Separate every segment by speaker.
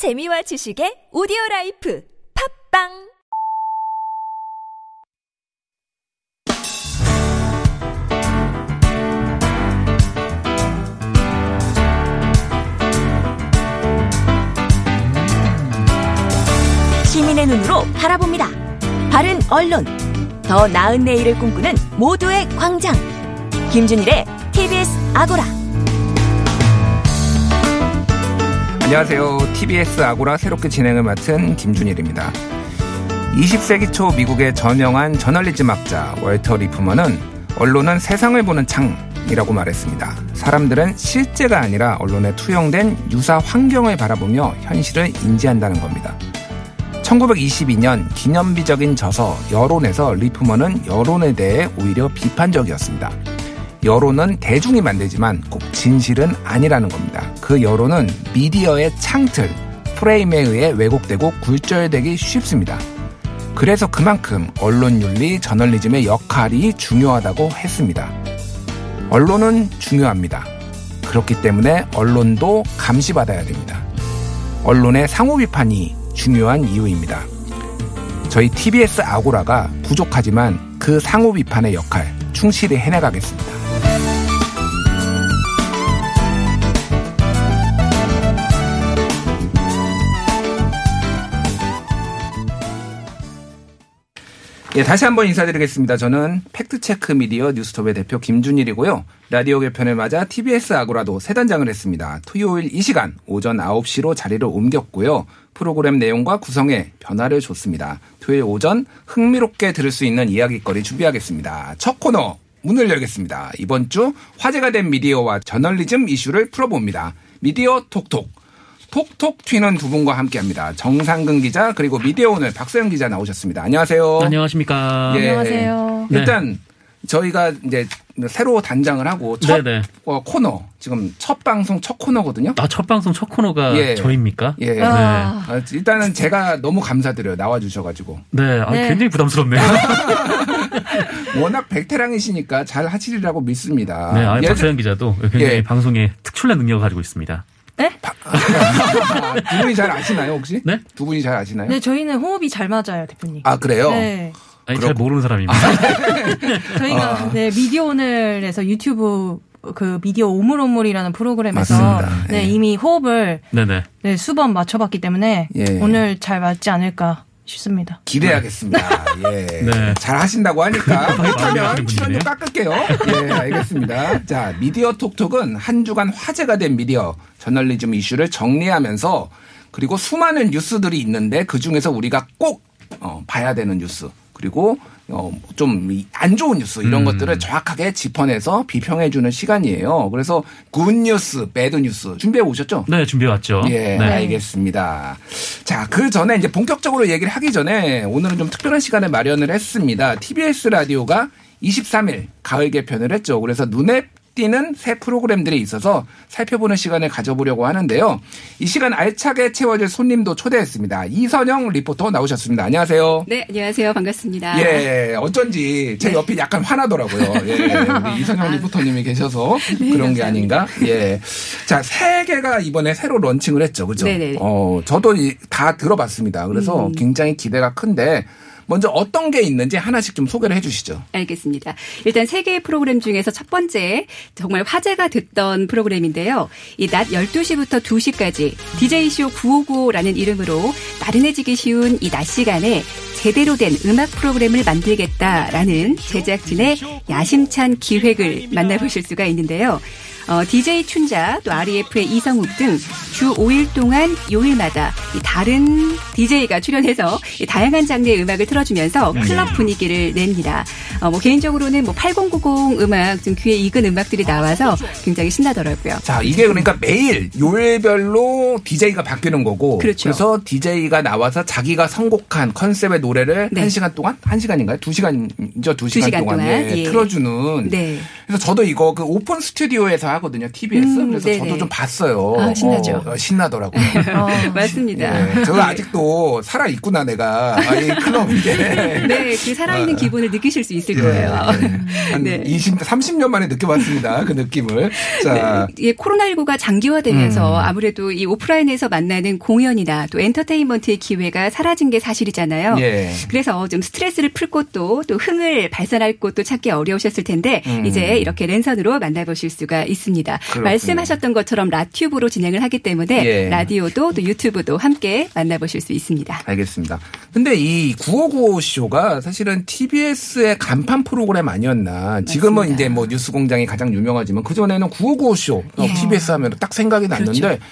Speaker 1: 재미와 지식의 오디오 라이프 팟빵
Speaker 2: 시민의 눈으로 바라봅니다. 바른 언론, 더 나은 내일을 꿈꾸는 모두의 광장. 김준일의 TBS 아고라.
Speaker 3: 안녕하세요. TBS 아고라 새롭게 진행을 맡은 김준일입니다. 20세기 초 미국의 전형한 저널리즘 학자 월터 리프먼은 언론은 세상을 보는 창이라고 말했습니다. 사람들은 실제가 아니라 언론에 투영된 유사 환경을 바라보며 현실을 인지한다는 겁니다. 1922년 기념비적인 저서 여론에서 리프먼은 여론에 대해 오히려 비판적이었습니다. 여론은 대중이 만들지만 꼭 진실은 아니라는 겁니다. 그 여론은 미디어의 창틀, 프레임에 의해 왜곡되고 굴절되기 쉽습니다. 그래서 그만큼 언론 윤리, 저널리즘의 역할이 중요하다고 했습니다. 언론은 중요합니다. 그렇기 때문에 언론도 감시받아야 됩니다. 언론의 상호 비판이 중요한 이유입니다. 저희 TBS 아고라가 부족하지만 그 상호 비판의 역할 충실히 해나가겠습니다. 예, 다시 한번 인사드리겠습니다. 저는 팩트체크 미디어 뉴스톱의 대표 김준일이고요. 라디오 개편을 맞아 TBS 아고라도 새 단장을 했습니다. 토요일 이 시간 오전 9시로 자리를 옮겼고요. 프로그램 내용과 구성에 변화를 줬습니다. 토요일 오전 흥미롭게 들을 수 있는 이야기거리 준비하겠습니다. 첫 코너 문을 열겠습니다. 이번 주 화제가 된 미디어와 저널리즘 이슈를 풀어봅니다. 미디어 톡톡. 톡톡 튀는 두 분과 함께합니다. 정상근 기자 그리고 미디어 오늘 박서영 기자 나오셨습니다. 안녕하세요.
Speaker 4: 안녕하십니까.
Speaker 3: 예.
Speaker 5: 안녕하세요.
Speaker 3: 일단 저희가 이제 새로 단장을 하고 첫
Speaker 4: 네네.
Speaker 3: 어, 코너 지금 첫 방송 첫 코너거든요.
Speaker 4: 아, 첫 방송 첫 코너가
Speaker 3: 예.
Speaker 4: 저입니까?
Speaker 3: 예.
Speaker 4: 네.
Speaker 5: 아.
Speaker 3: 아, 일단은 제가 너무 감사드려요. 나와 주셔가지고.
Speaker 4: 네, 아,
Speaker 5: 네.
Speaker 4: 굉장히 부담스럽네요.
Speaker 3: 워낙 베테랑이시니까 잘 하시리라고 믿습니다.
Speaker 4: 네, 아, 박서영 기자도 굉장히
Speaker 3: 예.
Speaker 4: 방송에 특출난 능력을 가지고 있습니다.
Speaker 3: 아, 두 분이 잘 아시나요, 혹시?
Speaker 4: 네?
Speaker 3: 두 분이 잘 아시나요?
Speaker 5: 네, 저희는 호흡이 잘 맞아요, 대표님.
Speaker 3: 아, 그래요?
Speaker 5: 네.
Speaker 4: 아니, 잘
Speaker 3: 그렇고.
Speaker 4: 모르는 사람입니다.
Speaker 5: 저희가
Speaker 3: 아.
Speaker 5: 네, 미디어 오늘에서 유튜브 그 미디어 오물오물이라는 프로그램에서. 네,
Speaker 3: 예.
Speaker 5: 이미 호흡을
Speaker 4: 네네.
Speaker 5: 네, 수번 맞춰봤기 때문에
Speaker 3: 예.
Speaker 5: 오늘 잘 맞지 않을까 싶습니다.
Speaker 3: 기대하겠습니다. 예.
Speaker 4: 네.
Speaker 3: 잘 하신다고 하니까 그렇다면
Speaker 4: 하시는
Speaker 3: 출연료. 깎을게요. 예, 알겠습니다. 자, 미디어 톡톡은 한 주간 화제가 된 미디어 저널리즘 이슈를 정리하면서 그리고 수많은 뉴스들이 있는데 그 중에서 우리가 꼭 어, 봐야 되는 뉴스 그리고 어, 좀 안 좋은 뉴스 이런
Speaker 4: 음.
Speaker 3: 것들을 정확하게 짚어내서 비평해 주는 시간이에요. 그래서 good news, bad news 준비해 오셨죠?
Speaker 4: 네, 준비해 왔죠.
Speaker 3: 예,
Speaker 4: 네.
Speaker 3: 알겠습니다. 자, 그 전에 이제 본격적으로 얘기를 하기 전에 오늘은 좀 특별한 시간을 마련을 했습니다. TBS 라디오가 23일 가을 개편을 했죠. 그래서 눈에 띄는 새 프로그램들이 있어서 살펴보는 시간을 가져보려고 하는데요. 이 시간 알차게 채워질 손님도 초대했습니다. 이선영 리포터 나오셨습니다. 안녕하세요.
Speaker 6: 네, 안녕하세요. 반갑습니다.
Speaker 3: 예, 어쩐지 제 옆이 약간 화나더라고요. 예, 이선영 리포터님이 계셔서 그런 게 아닌가? 예. 자, 세 개가 이번에 새로 런칭을 했죠. 그죠?
Speaker 6: 네 네.
Speaker 3: 어, 저도 이- 다 들어봤습니다. 그래서
Speaker 6: 음.
Speaker 3: 굉장히 기대가 큰데 먼저 어떤 게 있는지 하나씩 좀 소개를 해 주시죠.
Speaker 6: 알겠습니다. 일단 세 개의 프로그램 중에서 첫 번째 정말 화제가 됐던 프로그램인데요. 이 낮 12시부터 2시까지 DJ쇼 959라는 이름으로 나른해지기 쉬운 이 낮 시간에 제대로 된 음악 프로그램을 만들겠다라는 제작진의 야심찬 기획을 만나보실 수가 있는데요. 어, DJ 춘자, 또 REF의 이성욱 등 주 5일 동안 요일마다 이 다른 DJ가 출연해서 이 다양한 장르의 음악을 틀어주면서 클럽 분위기를 냅니다. 어, 뭐 개인적으로는 뭐 8090 음악, 좀 귀에 익은 음악들이 나와서 굉장히 신나더라고요.
Speaker 3: 자, 이게 그러니까 매일 요일별로 DJ가 바뀌는 거고.
Speaker 6: 그렇죠.
Speaker 3: 래서 DJ가 나와서 자기가 선곡한 컨셉의 노래를
Speaker 6: 네.
Speaker 3: 한 시간 동안? 한 시간인가요? 두 시간이죠? 두 시간,
Speaker 6: 시간
Speaker 3: 동안,
Speaker 6: 동안,
Speaker 3: 예,
Speaker 6: 예.
Speaker 3: 틀어주는.
Speaker 6: 네.
Speaker 3: 그래서 저도 이거 그 오픈 스튜디오에서 하거든요. TBS.
Speaker 6: 음,
Speaker 3: 그래서
Speaker 6: 네네.
Speaker 3: 저도 좀 봤어요.
Speaker 6: 아, 신나죠.
Speaker 3: 어, 어, 신나더라고요.
Speaker 6: 맞습니다.
Speaker 3: 예, 저가 아직도 살아 있구나 내가 아, 이 클럽인데.
Speaker 6: 네, 그 살아있는
Speaker 3: 어.
Speaker 6: 기분을 느끼실 수 있을
Speaker 3: 예,
Speaker 6: 거예요.
Speaker 3: 예. 한
Speaker 6: 네.
Speaker 3: 20, 30년 만에 느껴봤습니다. 그 느낌을. 자,
Speaker 6: 예, 코로나19가 장기화되면서
Speaker 3: 음.
Speaker 6: 아무래도 이 오프라인에서 만나는 공연이나 또 엔터테인먼트의 기회가 사라진 게 사실이잖아요.
Speaker 3: 예.
Speaker 6: 그래서 좀 스트레스를 풀 곳도 또 흥을 발산할 곳도 찾기 어려우셨을 텐데
Speaker 3: 음.
Speaker 6: 이제 이렇게 랜선으로 만나보실 수가 있습니다.
Speaker 3: 그렇군요.
Speaker 6: 말씀하셨던 것처럼 라튜브로 진행을 하기 때문에
Speaker 3: 예.
Speaker 6: 라디오도 또 유튜브도 함께 만나보실 수 있습니다.
Speaker 3: 알겠습니다. 근데 이 9595 쇼가 사실은 TBS의 간판 프로그램 아니었나. 지금은
Speaker 6: 맞습니다.
Speaker 3: 이제 뭐 뉴스 공장이 가장 유명하지만 그전에는 9595 쇼. 어,
Speaker 6: 예.
Speaker 3: TBS 하면 딱 생각이 났는데
Speaker 6: 그렇죠.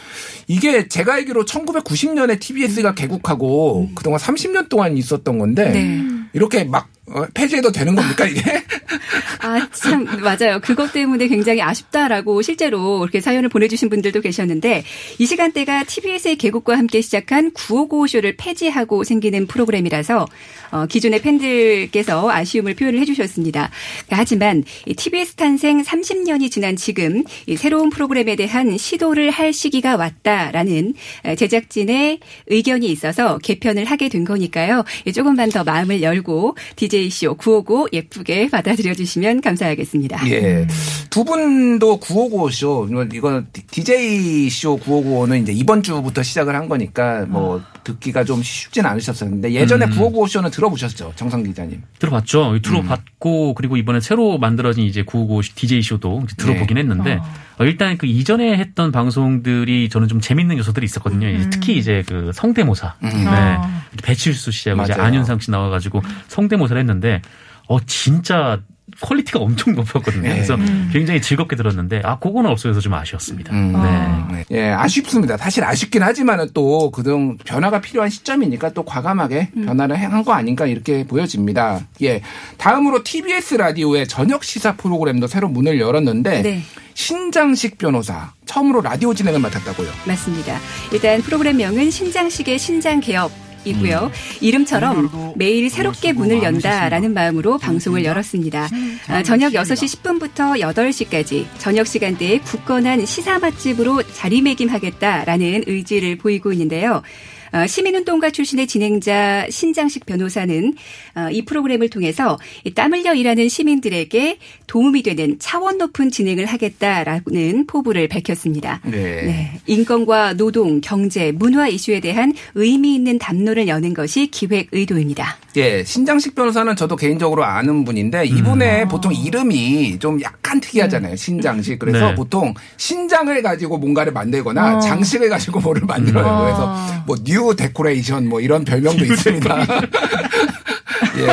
Speaker 3: 이게 제가 알기로 1990년에 TBS가 개국하고 그동안 30년 동안 있었던 건데
Speaker 6: 음. 네.
Speaker 3: 이렇게 막 어, 폐지해도 되는 겁니까 이게?
Speaker 6: 아, 참, 맞아요. 그것 때문에 굉장히 아쉽다라고 실제로 이렇게 사연을 보내주신 분들도 계셨는데, 이 시간대가 TBS의 개국과 함께 시작한 9595쇼를 폐지하고 생기는 프로그램이라서, 어, 기존의 팬들께서 아쉬움을 표현을 해주셨습니다. 하지만, 이 TBS 탄생 30년이 지난 지금, 이 새로운 프로그램에 대한 시도를 할 시기가 왔다라는 제작진의 의견이 있어서 개편을 하게 된 거니까요. 예, 조금만 더 마음을 열고, DJ 쇼 959 예쁘게 받아들여 주시면 감사하겠습니다.
Speaker 3: 예. 두 분도 9595쇼, 이건 DJ쇼 9595는 이제 이번 주부터 시작을 한 거니까 뭐 듣기가 좀 쉽진 않으셨었는데 예전에
Speaker 4: 음.
Speaker 3: 9595쇼는 들어보셨죠? 정상 기자님.
Speaker 4: 들어봤죠. 들어봤고 그리고 이번에 새로 만들어진 이제 955 DJ 쇼도 들어보긴
Speaker 3: 네.
Speaker 4: 했는데 어, 일단 그 이전에 했던 방송들이 저는 좀 재밌는 요소들이 있었거든요. 이제 특히 이제 그 성대모사. 네.
Speaker 5: 아.
Speaker 4: 배칠수 씨하고 이제
Speaker 3: 맞아요.
Speaker 4: 안윤상 씨 나와가지고 성대모사를 했는데 어 진짜 quality가 엄청 높았거든요.
Speaker 3: 네.
Speaker 4: 그래서 굉장히 즐겁게 들었는데 아 그거는 없어서 좀 아쉬웠습니다.
Speaker 3: 음.
Speaker 4: 네.
Speaker 3: 네. 예, 아쉽습니다. 사실 아쉽긴 하지만은 또 그동 변화가 필요한 시점이니까 또 과감하게 변화를 한 거 아닌가 이렇게 보여집니다. 예. 다음으로 TBS 라디오의 저녁 시사 프로그램도 새로 문을 열었는데
Speaker 6: 네.
Speaker 3: 신장식 변호사 처음으로 라디오 진행을 맡았다고요.
Speaker 6: 맞습니다. 일단 프로그램명은 신장식의 신장 개업. 이고요. 이름처럼 매일 새롭게 문을 연다라는 마음으로 방송을 열었습니다. 아, 저녁 6시 10분부터 8시까지 저녁 시간대에 굳건한 시사 맛집으로 자리매김하겠다라는 의지를 보이고 있는데요. 어, 시민운동가 출신의 진행자 신장식 변호사는 어, 이 프로그램을 통해서 이땀 흘려 일하는 시민들에게 도움이 되는 차원 높은 진행을 하겠다라는 포부를 밝혔습니다.
Speaker 3: 네.
Speaker 6: 네. 인권과 노동, 경제, 문화 이슈에 대한 의미 있는 담론을 여는 것이 기획 의도입니다.
Speaker 3: 예, 신장식 변호사는 저도 개인적으로 아는 분인데 이분의 보통 이름이 좀 약 간 특이하잖아요. 신장식. 그래서
Speaker 4: 네.
Speaker 3: 보통 신장을 가지고 뭔가를 만들거나
Speaker 5: 어.
Speaker 3: 장식을 가지고 뭐를 만들어요.
Speaker 5: 어.
Speaker 3: 그래서 뭐 new decoration 뭐 이런 별명도 있습니다. 예.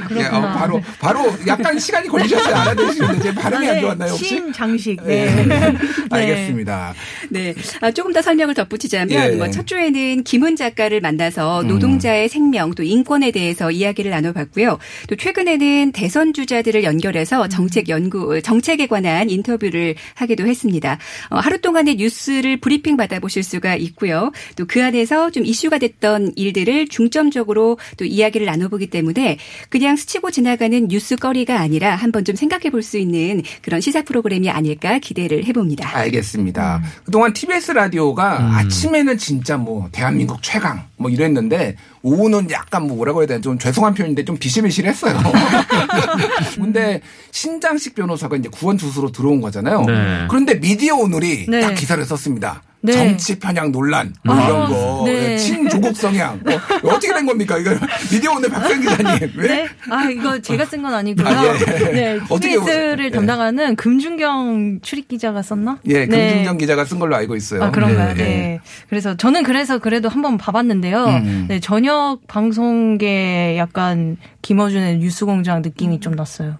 Speaker 5: 아,
Speaker 3: 예,
Speaker 5: 그렇구나.
Speaker 3: 어, 바로 바로 약간 시간이 걸리셨어요. 알아들으시는데 제 발음이 안 좋았나요 혹시?
Speaker 5: 신장식.
Speaker 3: 예.
Speaker 5: 네.
Speaker 3: 알겠습니다.
Speaker 6: 네. 아, 조금 더 설명을 덧붙이자면
Speaker 3: 예.
Speaker 6: 뭐첫 주에는 김훈 작가를 만나서 노동자의 생명 또 인권에 대해서 이야기를 나눠봤고요. 또 최근에는 대선 주자들을 연결해서 정책 연구 정책에 관한 인터뷰를 하기도 했습니다. 어, 하루 동안의 뉴스를 브리핑 받아보실 수가 있고요. 또 그 안에서 좀 이슈가 됐던 일들을 중점적으로 또 이야기를 나눠보기 때문에 그냥 스치고 지나가는 뉴스거리가 아니라 한번 좀 생각해 볼 수 있는 그런 시사 프로그램이 아닐까 기대를 해봅니다.
Speaker 3: 알겠습니다. 그동안 TBS 라디오가 아침에는 진짜 뭐 대한민국 최강 뭐 이랬는데 오후는 약간 뭐 뭐라고 해야 되나 좀 죄송한 표현인데 좀 비실비실했어요. 근데 신장식 변호사가 이제 구원 투수로 들어온 거잖아요.
Speaker 4: 네.
Speaker 3: 그런데 미디어 오늘이
Speaker 5: 네.
Speaker 3: 딱 기사를 썼습니다.
Speaker 5: 네.
Speaker 3: 정치 편향 논란 뭐
Speaker 5: 아,
Speaker 3: 이런 거
Speaker 5: 네.
Speaker 3: 친조국 성향 뭐 어떻게 된 겁니까 이거 미디어 오늘 박상 기자님 왜
Speaker 5: 네? 아, 이거 제가 쓴 건 아니고요.
Speaker 3: 아, 예.
Speaker 5: 네.
Speaker 3: 어떻게 보세요?
Speaker 5: TBS를
Speaker 3: 예.
Speaker 5: 담당하는 금준경 출입 기자가 썼나?
Speaker 3: 예
Speaker 5: 네.
Speaker 3: 금준경 기자가 쓴 걸로 알고 있어요.
Speaker 5: 아, 그런가요?
Speaker 3: 예, 예.
Speaker 5: 네. 그래서 저는 그래서 그래도 한번 봐봤는데요.
Speaker 3: 음.
Speaker 5: 네, 저녁 방송계 약간 김어준의 뉴스공장 느낌이 좀 났어요.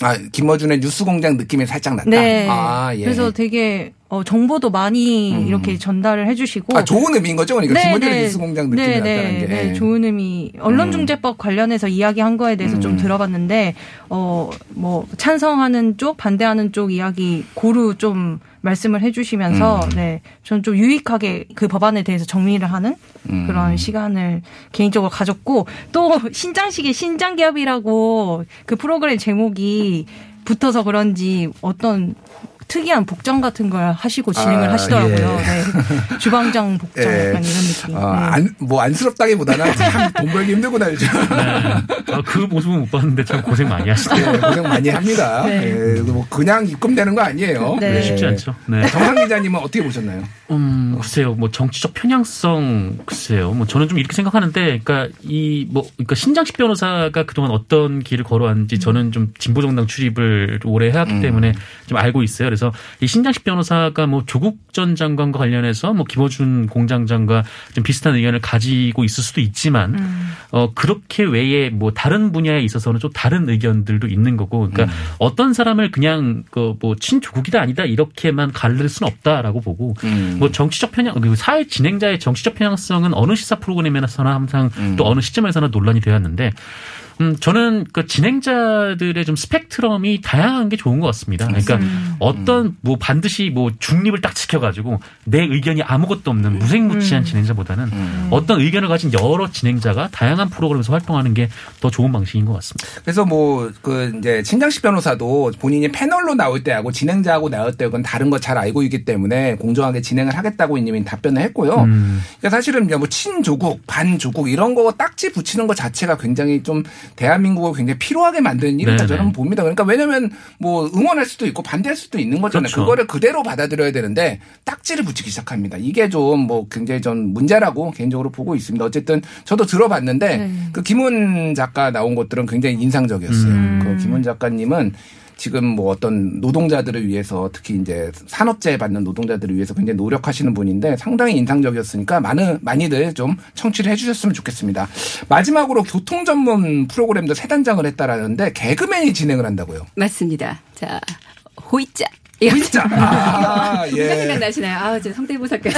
Speaker 3: 아 김어준의 뉴스공장 느낌이 살짝 났다.
Speaker 5: 네.
Speaker 3: 아, 예.
Speaker 5: 그래서 되게 어, 정보도 많이 이렇게 전달을 해주시고.
Speaker 3: 아, 좋은 의미인 거죠? 그러니까
Speaker 5: 네,
Speaker 3: 김어준의
Speaker 5: 네.
Speaker 3: 뉴스 공장 느낌이
Speaker 5: 네,
Speaker 3: 났다는
Speaker 5: 네,
Speaker 3: 게.
Speaker 5: 네, 좋은 의미. 언론중재법 관련해서 이야기한 거에 대해서 좀
Speaker 3: 음.
Speaker 5: 들어봤는데, 어, 뭐, 찬성하는 쪽, 반대하는 쪽 이야기 고루 좀 말씀을 해주시면서,
Speaker 3: 음.
Speaker 5: 네, 저는 좀 유익하게 그 법안에 대해서 정리를 하는
Speaker 3: 음.
Speaker 5: 그런 시간을 개인적으로 가졌고, 또 신장식의 신장기업이라고 그 프로그램 제목이 붙어서 그런지 어떤 특이한 복장 같은 걸 하시고 진행을
Speaker 3: 아,
Speaker 5: 하시더라고요.
Speaker 3: 예.
Speaker 5: 네. 주방장 복장
Speaker 3: 예.
Speaker 5: 약간 이런 느낌.
Speaker 3: 어,
Speaker 5: 네.
Speaker 3: 안, 뭐 안쓰럽다기보다는 참돈 벌기 힘들구나 요즘.
Speaker 4: 네. 아, 그 모습은 못 봤는데 참 고생 많이 하시더라고요.
Speaker 3: 예, 고생 많이 합니다.
Speaker 5: 네.
Speaker 3: 예, 뭐 그냥 입금되는 거 아니에요.
Speaker 5: 네.
Speaker 3: 예.
Speaker 4: 쉽지 않죠. 네.
Speaker 3: 정상 기자님은 어떻게 보셨나요?
Speaker 4: 음, 글쎄요, 뭐 정치적 편향성, 글쎄요. 뭐 저는 좀 이렇게 생각하는데, 그러니까 이 뭐, 그러니까 신장식 변호사가 그동안 어떤 길을 걸어왔는지 저는 좀 진보정당 출입을 오래 해왔기
Speaker 3: 음.
Speaker 4: 때문에 좀 알고 있어요. 그래서 이 신장식 변호사가 뭐 조국 전 장관과 관련해서 뭐 김어준 공장장과 좀 비슷한 의견을 가지고 있을 수도 있지만,
Speaker 5: 음.
Speaker 4: 어, 그렇게 외에 뭐 다른 분야에 있어서는 좀 다른 의견들도 있는 거고, 그러니까
Speaker 3: 음.
Speaker 4: 어떤 사람을 그냥 그 뭐 친조국이다 아니다 이렇게만 가를 수는 없다라고 보고,
Speaker 3: 음.
Speaker 4: 뭐 정치적 편향, 그리고 사회 진행자의 정치적 편향성은 어느 시사 프로그램에서나 항상
Speaker 3: 음.
Speaker 4: 또 어느 시점에서나 논란이 되었는데, 음, 저는 그 진행자들의 좀 스펙트럼이 다양한 게 좋은 것 같습니다. 그러니까
Speaker 3: 음.
Speaker 4: 어떤 뭐 반드시 뭐 중립을 딱 지켜가지고 내 의견이 아무것도 없는 무색무취한
Speaker 5: 음.
Speaker 4: 진행자보다는
Speaker 3: 음.
Speaker 4: 어떤 의견을 가진 여러 진행자가 다양한 프로그램에서 활동하는 게 더 좋은 방식인 것 같습니다.
Speaker 3: 그래서 뭐 그 이제 신장식 변호사도 본인이 패널로 나올 때하고 진행자하고 나올 때하고는 다른 거 잘 알고 있기 때문에 공정하게 진행을 하겠다고 이님이 답변을 했고요.
Speaker 4: 음.
Speaker 3: 그러니까 사실은 뭐 친조국, 반조국 이런 거 딱지 붙이는 것 자체가 굉장히 좀 대한민국을 굉장히 필요하게 만드는 일이다
Speaker 4: 네네.
Speaker 3: 저는 봅니다. 그러니까 왜냐면 뭐 응원할 수도 있고 반대할 수도 있는 거잖아요.
Speaker 4: 그렇죠.
Speaker 3: 그거를 그대로 받아들여야 되는데 딱지를 붙이기 시작합니다. 이게 좀 뭐 굉장히 전 문제라고 개인적으로 보고 있습니다. 어쨌든 저도 들어봤는데
Speaker 5: 네.
Speaker 3: 그 김훈 작가 나온 것들은 굉장히 인상적이었어요.
Speaker 5: 음.
Speaker 3: 그 김훈 작가님은 지금 뭐 어떤 노동자들을 위해서 특히 이제 산업재해 받는 노동자들을 위해서 굉장히 노력하시는 분인데 상당히 인상적이었으니까 많은 많이들 좀 청취를 해주셨으면 좋겠습니다. 마지막으로 교통 전문 프로그램도 세 단장을 했다라는데 개그맨이 진행을 한다고요.
Speaker 6: 맞습니다. 자, 호이자. 이거
Speaker 3: 진짜 아,
Speaker 6: 누가
Speaker 3: 예.
Speaker 6: 생각 나시나요? 아, 저 성대모사까지.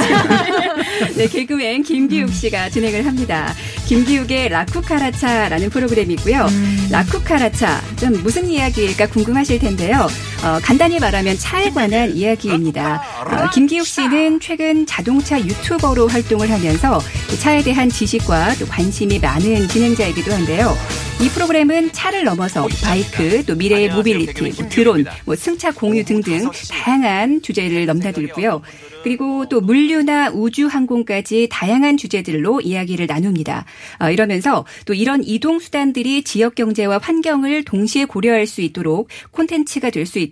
Speaker 6: 네, 개그맨 김기욱 씨가 진행을 합니다. 김기욱의 라쿠카라차라는 프로그램이고요. 라쿠카라차, 좀 무슨 이야기일까 궁금하실 텐데요. 어, 간단히 말하면 차에 관한 이야기입니다. 어, 김기욱 씨는 최근 자동차 유튜버로 활동을 하면서 이 차에 대한 지식과 또 관심이 많은 진행자이기도 한데요. 이 프로그램은 차를 넘어서 바이크, 또 미래의 모빌리티, 뭐 드론, 뭐 승차 공유 등등 다양한 주제를 넘나들고요. 그리고 또 물류나 우주 항공까지 다양한 주제들로 이야기를 나눕니다. 어, 이러면서 또 이런 이동 수단들이 지역 경제와 환경을 동시에 고려할 수 있도록 콘텐츠가 될 수 있도록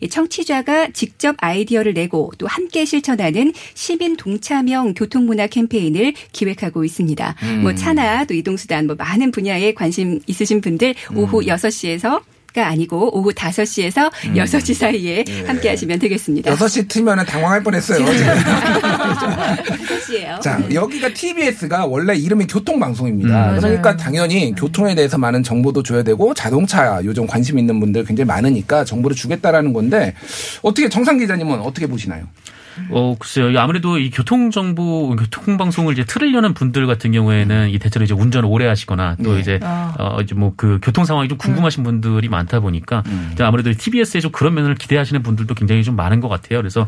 Speaker 6: 이 청취자가 직접 아이디어를 내고 또 함께 실천하는 시민 동참형 교통문화 캠페인을 기획하고 있습니다. 뭐 차나 또 이동 수단 뭐 많은 분야에 관심 있으신 분들 오후 6시에서 가 아니고 오후 5시에서 6시 사이에 함께 하시면 되겠습니다.
Speaker 3: 6시 트면은 당황할 뻔했어요.
Speaker 6: 5시예요.
Speaker 3: 자, 여기가 TBS가 원래 이름이 교통방송입니다.
Speaker 4: 음,
Speaker 3: 그러니까
Speaker 5: 맞아요.
Speaker 3: 당연히 교통에 대해서 많은 정보도 줘야 되고 자동차 요즘 관심 있는 분들 굉장히 많으니까 정보를 주겠다라는 건데 어떻게 정상 기자님은 어떻게 보시나요?
Speaker 4: 어, 글쎄요. 아무래도 이 교통정보, 교통방송을 이제 틀으려는 분들 같은 경우에는 이 대체로 이제 운전을 오래 하시거나 또
Speaker 3: 네.
Speaker 4: 이제,
Speaker 5: 아.
Speaker 4: 어, 이제 뭐 그 교통 상황이 좀 궁금하신 분들이 많다 보니까 이제 아무래도 TBS에 좀 그런 면을 기대하시는 분들도 굉장히 좀 많은 것 같아요. 그래서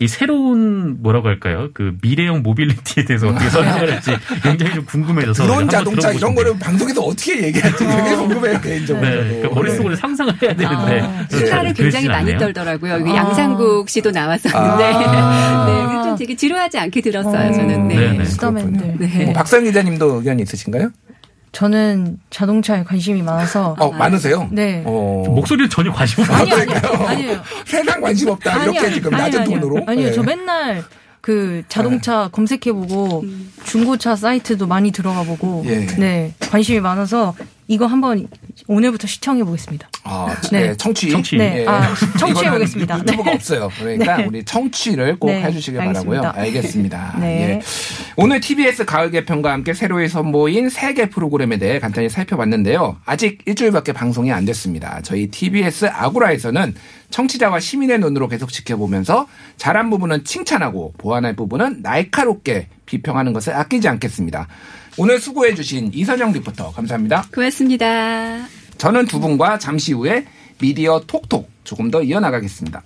Speaker 4: 이 새로운 뭐라고 할까요? 그 미래형 mobility에 대해서 어떻게 설명을 할지 굉장히 좀 궁금해져서
Speaker 3: 드론 자동차 이런 거를 방송에서 어떻게 얘기할지 되게 궁금해요 개인적으로.
Speaker 4: 싶네요. 네, 그러니까 머릿속으로 상상을 해야 되는데
Speaker 5: 아,
Speaker 6: 수다를 굉장히 많이
Speaker 4: 않네요.
Speaker 6: 떨더라고요. 여기
Speaker 5: 아.
Speaker 6: 양상국 씨도 나왔었는데,
Speaker 3: 아.
Speaker 6: 네, 좀 되게 지루하지 않게 들었어요. 저는. 네.
Speaker 4: 네네.
Speaker 5: 수다맨들.
Speaker 6: 네.
Speaker 3: 뭐 박상 기자님도 의견 있으신가요?
Speaker 5: 저는 자동차에 관심이 많아서.
Speaker 3: 어 많으세요?
Speaker 5: 네.
Speaker 3: 어.
Speaker 4: 목소리는 전혀 관심 없어요.
Speaker 5: 아니, 아니, 아니에요.
Speaker 3: 세상 관심 없다 이렇게
Speaker 5: 아니요,
Speaker 3: 지금
Speaker 5: 아니요,
Speaker 3: 낮은
Speaker 5: 아니요.
Speaker 3: 톤으로.
Speaker 5: 아니요,
Speaker 3: 네.
Speaker 5: 저 맨날 그 자동차 검색해보고
Speaker 6: 음.
Speaker 5: 중고차 사이트도 많이 들어가보고
Speaker 3: 예.
Speaker 5: 네 관심이 많아서 이거 한번 오늘부터 시청해 보겠습니다.
Speaker 3: 아,
Speaker 5: 네.
Speaker 3: 네. 청취.
Speaker 4: 청취.
Speaker 5: 네, 아, 청취해 보겠습니다.
Speaker 3: 유튜브가
Speaker 5: 네.
Speaker 3: 없어요. 그러니까
Speaker 5: 네.
Speaker 3: 우리 청취를 꼭
Speaker 5: 네,
Speaker 3: 해주시길
Speaker 5: 알겠습니다.
Speaker 3: 바라고요. 알겠습니다.
Speaker 5: 네.
Speaker 3: 예. 오늘 TBS 가을 개편과 함께 새로이 선보인 세 개 프로그램에 대해 간단히 살펴봤는데요. 아직 일주일밖에 방송이 안 됐습니다. 저희 TBS 아고라에서는 청취자와 시민의 눈으로 계속 지켜보면서 잘한 부분은 칭찬하고 보완할 부분은 날카롭게 비평하는 것을 아끼지 않겠습니다. 오늘 수고해주신 이선영 리포터 감사합니다.
Speaker 6: 고맙습니다.
Speaker 3: 저는 두 분과 잠시 후에 미디어 톡톡 조금 더 이어나가겠습니다.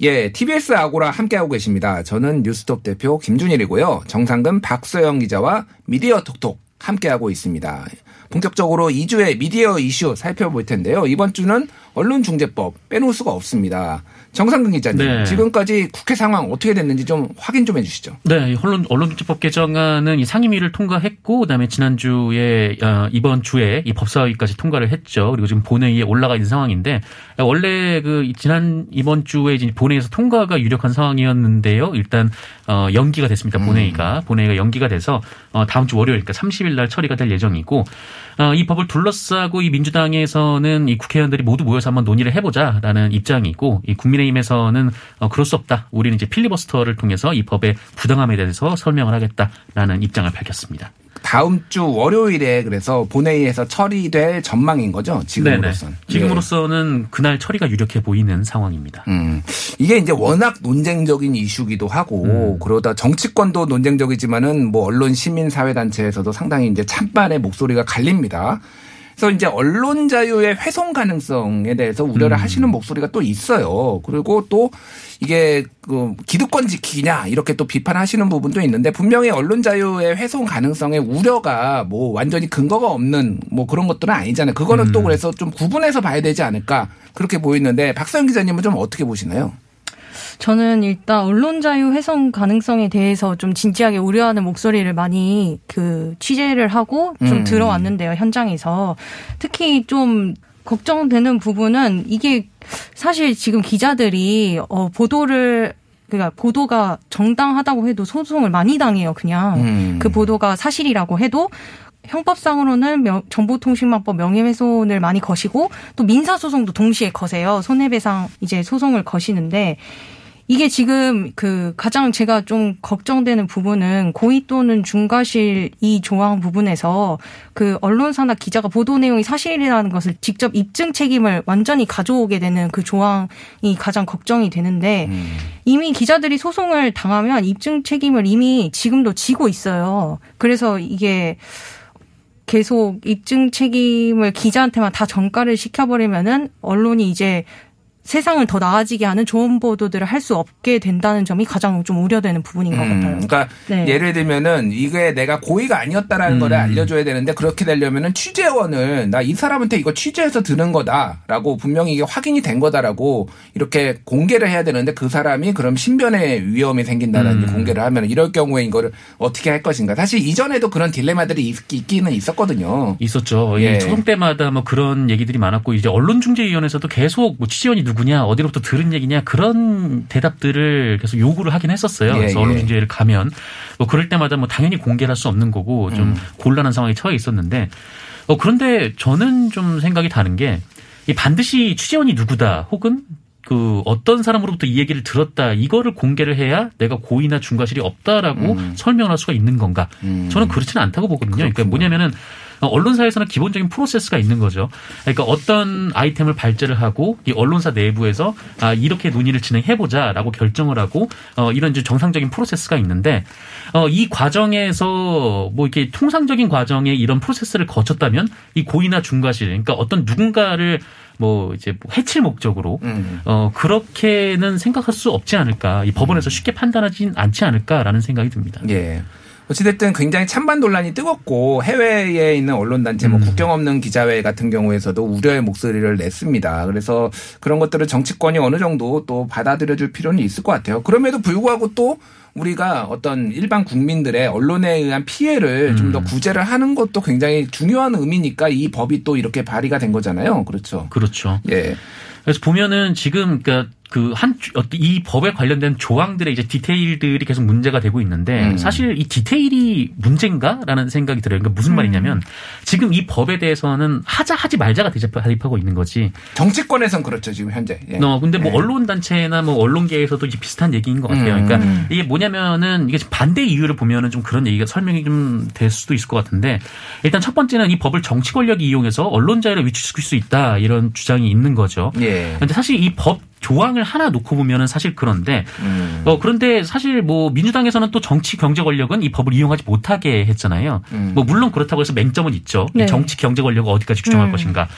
Speaker 3: 예, TBS 아고라 함께하고 계십니다. 저는 뉴스톱 대표 김준일이고요. 정상근 박서영 기자와 미디어 톡톡 함께하고 있습니다. 본격적으로 2주의 미디어 이슈 살펴볼 텐데요. 이번 주는 언론중재법 빼놓을 수가 없습니다. 정상근 기자님,
Speaker 4: 네.
Speaker 3: 지금까지 국회 상황 어떻게 됐는지 좀 확인 좀 해주시죠.
Speaker 4: 네, 이 언론 언론중재법 개정안은 이 상임위를 통과했고 그다음에 지난주에 어, 이번 주에 이 법사위까지 통과를 했죠. 그리고 지금 본회의에 올라가 있는 상황인데 원래 그 지난 이번 주에 이제 본회의에서 통과가 유력한 상황이었는데요. 일단 어, 연기가 됐습니다. 본회의가 본회의가 연기가 돼서 어, 다음 주 월요일 그러니까 30일 날 처리가 될 예정이고 어, 이 법을 둘러싸고 이 민주당에서는 이 국회의원들이 모두 모여서 한번 논의를 해보자라는 입장이고 이 국민 의힘에서는 어, 그럴 수 없다. 우리는 이제 필리버스터를 통해서 이 법의 부당함에 대해서 설명을 하겠다라는 입장을 밝혔습니다.
Speaker 3: 다음 주 월요일에 그래서 본회의에서 처리될 전망인 거죠. 지금으로선.
Speaker 4: 네네. 지금으로서는 그날 처리가 유력해 보이는 상황입니다.
Speaker 3: 음. 이게 이제 워낙 논쟁적인 이슈기도 하고
Speaker 4: 음.
Speaker 3: 그러다 정치권도 논쟁적이지만은 뭐 언론 시민 사회 단체에서도 상당히 이제 찬반의 목소리가 갈립니다. 그래서 이제 언론 자유의 훼손 가능성에 대해서 우려를
Speaker 4: 음.
Speaker 3: 하시는 목소리가 또 있어요. 그리고 또 이게 그 기득권 지키냐 이렇게 또 비판하시는 부분도 있는데 분명히 언론 자유의 훼손 가능성의 우려가 뭐 완전히 근거가 없는 뭐 그런 것들은 아니잖아요. 그거는 또
Speaker 4: 음.
Speaker 3: 그래서 좀 구분해서 봐야 되지 않을까 그렇게 보이는데 박서영 기자님은 좀 어떻게 보시나요?
Speaker 5: 저는 일단 언론 자유 훼손 가능성에 대해서 좀 진지하게 우려하는 목소리를 많이 그 취재를 하고 좀
Speaker 3: 음.
Speaker 5: 들어왔는데요, 현장에서. 특히 좀 걱정되는 부분은 이게 사실 지금 기자들이 어 보도를 그러니까 보도가 정당하다고 해도 소송을 많이 당해요, 그냥.
Speaker 3: 음.
Speaker 5: 그 보도가 사실이라고 해도 형법상으로는 명- 정보통신망법 명예훼손을 많이 거시고 또 민사소송도 동시에 거세요. 손해배상 이제 소송을 거시는데 이게 지금 그 가장 제가 좀 걱정되는 부분은 고의 또는 중과실 이 조항 부분에서 그 언론사나 기자가 보도 내용이 사실이라는 것을 직접 입증 책임을 완전히 가져오게 되는 그 조항이 가장 걱정이 되는데 이미 기자들이 소송을 당하면 입증 책임을 이미 지금도 지고 있어요. 그래서 이게 계속 입증 책임을 기자한테만 다 전가를 시켜버리면은 언론이 이제 세상을 더 나아지게 하는 좋은 보도들을 할 수 없게 된다는 점이 가장 좀 우려되는 부분인 것
Speaker 3: 음,
Speaker 5: 같아요.
Speaker 3: 그러니까
Speaker 5: 네.
Speaker 3: 예를 들면은 이게 내가 고의가 아니었다라는
Speaker 4: 음.
Speaker 3: 거를 알려줘야 되는데 그렇게 되려면은 취재원을 나 이 사람한테 이거 취재해서 들은 거다라고 분명히 이게 확인이 된 거다라고 이렇게 공개를 해야 되는데 그 사람이 그럼 신변의 위험이 생긴다는
Speaker 4: 음.
Speaker 3: 공개를 하면 이럴 경우에 이거를 어떻게 할 것인가. 사실 이전에도 그런 딜레마들이 있, 있기는 있었거든요.
Speaker 4: 있었죠.
Speaker 3: 예.
Speaker 4: 이 초동 때마다 뭐 그런 얘기들이 많았고 이제 언론중재위원회에서도 계속 뭐 취재원이 누구 냐 어디로부터 들은 얘기냐 그런 대답들을 계속 요구를 하긴 했었어요.
Speaker 3: 예,
Speaker 4: 그래서
Speaker 3: 예.
Speaker 4: 언론 중재를 가면 뭐 그럴 때마다 뭐 당연히 공개할 수 없는 거고 좀
Speaker 3: 음.
Speaker 4: 곤란한 상황에 처해 있었는데 어 그런데 저는 좀 생각이 다른 게 이 반드시 취재원이 누구다 혹은 그 어떤 사람으로부터 이 얘기를 들었다 이거를 공개를 해야 내가 고의나 중과실이 없다라고
Speaker 3: 음.
Speaker 4: 설명할 수가 있는 건가?
Speaker 3: 음.
Speaker 4: 저는 그렇지는 않다고 보거든요. 그러니까
Speaker 3: 그렇군요.
Speaker 4: 뭐냐면은 어, 언론사에서는 기본적인 프로세스가 있는 거죠. 그러니까 어떤 아이템을 발제를 하고 이 언론사 내부에서 아 이렇게 논의를 진행해보자라고 결정을 하고 어 이런 이제 정상적인 프로세스가 있는데 어이 과정에서 뭐 이렇게 통상적인 과정에 이런 프로세스를 거쳤다면 이 고의나 중과실 그러니까 어떤 누군가를 뭐 이제 뭐 해칠 목적으로
Speaker 3: 음.
Speaker 4: 어 그렇게는 생각할 수 없지 않을까 이 법원에서 쉽게 판단하진 않지 않을까라는 생각이 듭니다.
Speaker 3: 예. 어찌됐든 굉장히 찬반 논란이 뜨겁고 해외에 있는 언론단체 뭐
Speaker 4: 음.
Speaker 3: 국경 없는 기자회 같은 경우에서도 우려의 목소리를 냈습니다. 그래서 그런 것들을 정치권이 어느 정도 또 받아들여줄 필요는 있을 것 같아요. 그럼에도 불구하고 또 우리가 어떤 일반 국민들의 언론에 의한 피해를 좀더
Speaker 4: 음.
Speaker 3: 구제를 하는 것도 굉장히 중요한 의미니까 이 법이 또 이렇게 발의가 된 거잖아요. 그렇죠.
Speaker 4: 그렇죠.
Speaker 3: 예.
Speaker 4: 그래서 보면은 지금 그러니까 그한 이 법에 관련된 조항들의 이제 디테일들이 계속 문제가 되고 있는데
Speaker 3: 음.
Speaker 4: 사실 이 디테일이 문제인가라는 생각이 들어요. 그러니까 무슨 말이냐면 지금 이 법에 대해서는 하자 하지 말자가 대립하고 있는 거지.
Speaker 3: 정치권에선 그렇죠. 지금 현재. 예.
Speaker 4: 어, 근데 뭐
Speaker 3: 예.
Speaker 4: 언론 단체나 뭐 언론계에서도 이제 비슷한 얘기인 것 같아요.
Speaker 3: 음.
Speaker 4: 그러니까 이게 뭐냐면은 이게 반대 이유를 보면은 좀 그런 얘기가 설명이 좀 될 수도 있을 것 같은데 일단 첫 번째는 이 법을 정치 권력이 이용해서 언론 자유를 위축시킬 수 있다 이런 주장이 있는 거죠.
Speaker 3: 예.
Speaker 4: 근데 사실 이법 조항을 하나 놓고 보면은 사실 그런데
Speaker 3: 음.
Speaker 4: 어 그런데 사실 뭐 민주당에서는 또 정치 경제 권력은 이 법을 이용하지 못하게 했잖아요.
Speaker 3: 음.
Speaker 4: 뭐 물론 그렇다고 해서 맹점은 있죠. 이
Speaker 5: 네.
Speaker 4: 정치 경제 권력을 어디까지 규정할
Speaker 5: 음.
Speaker 4: 것인가.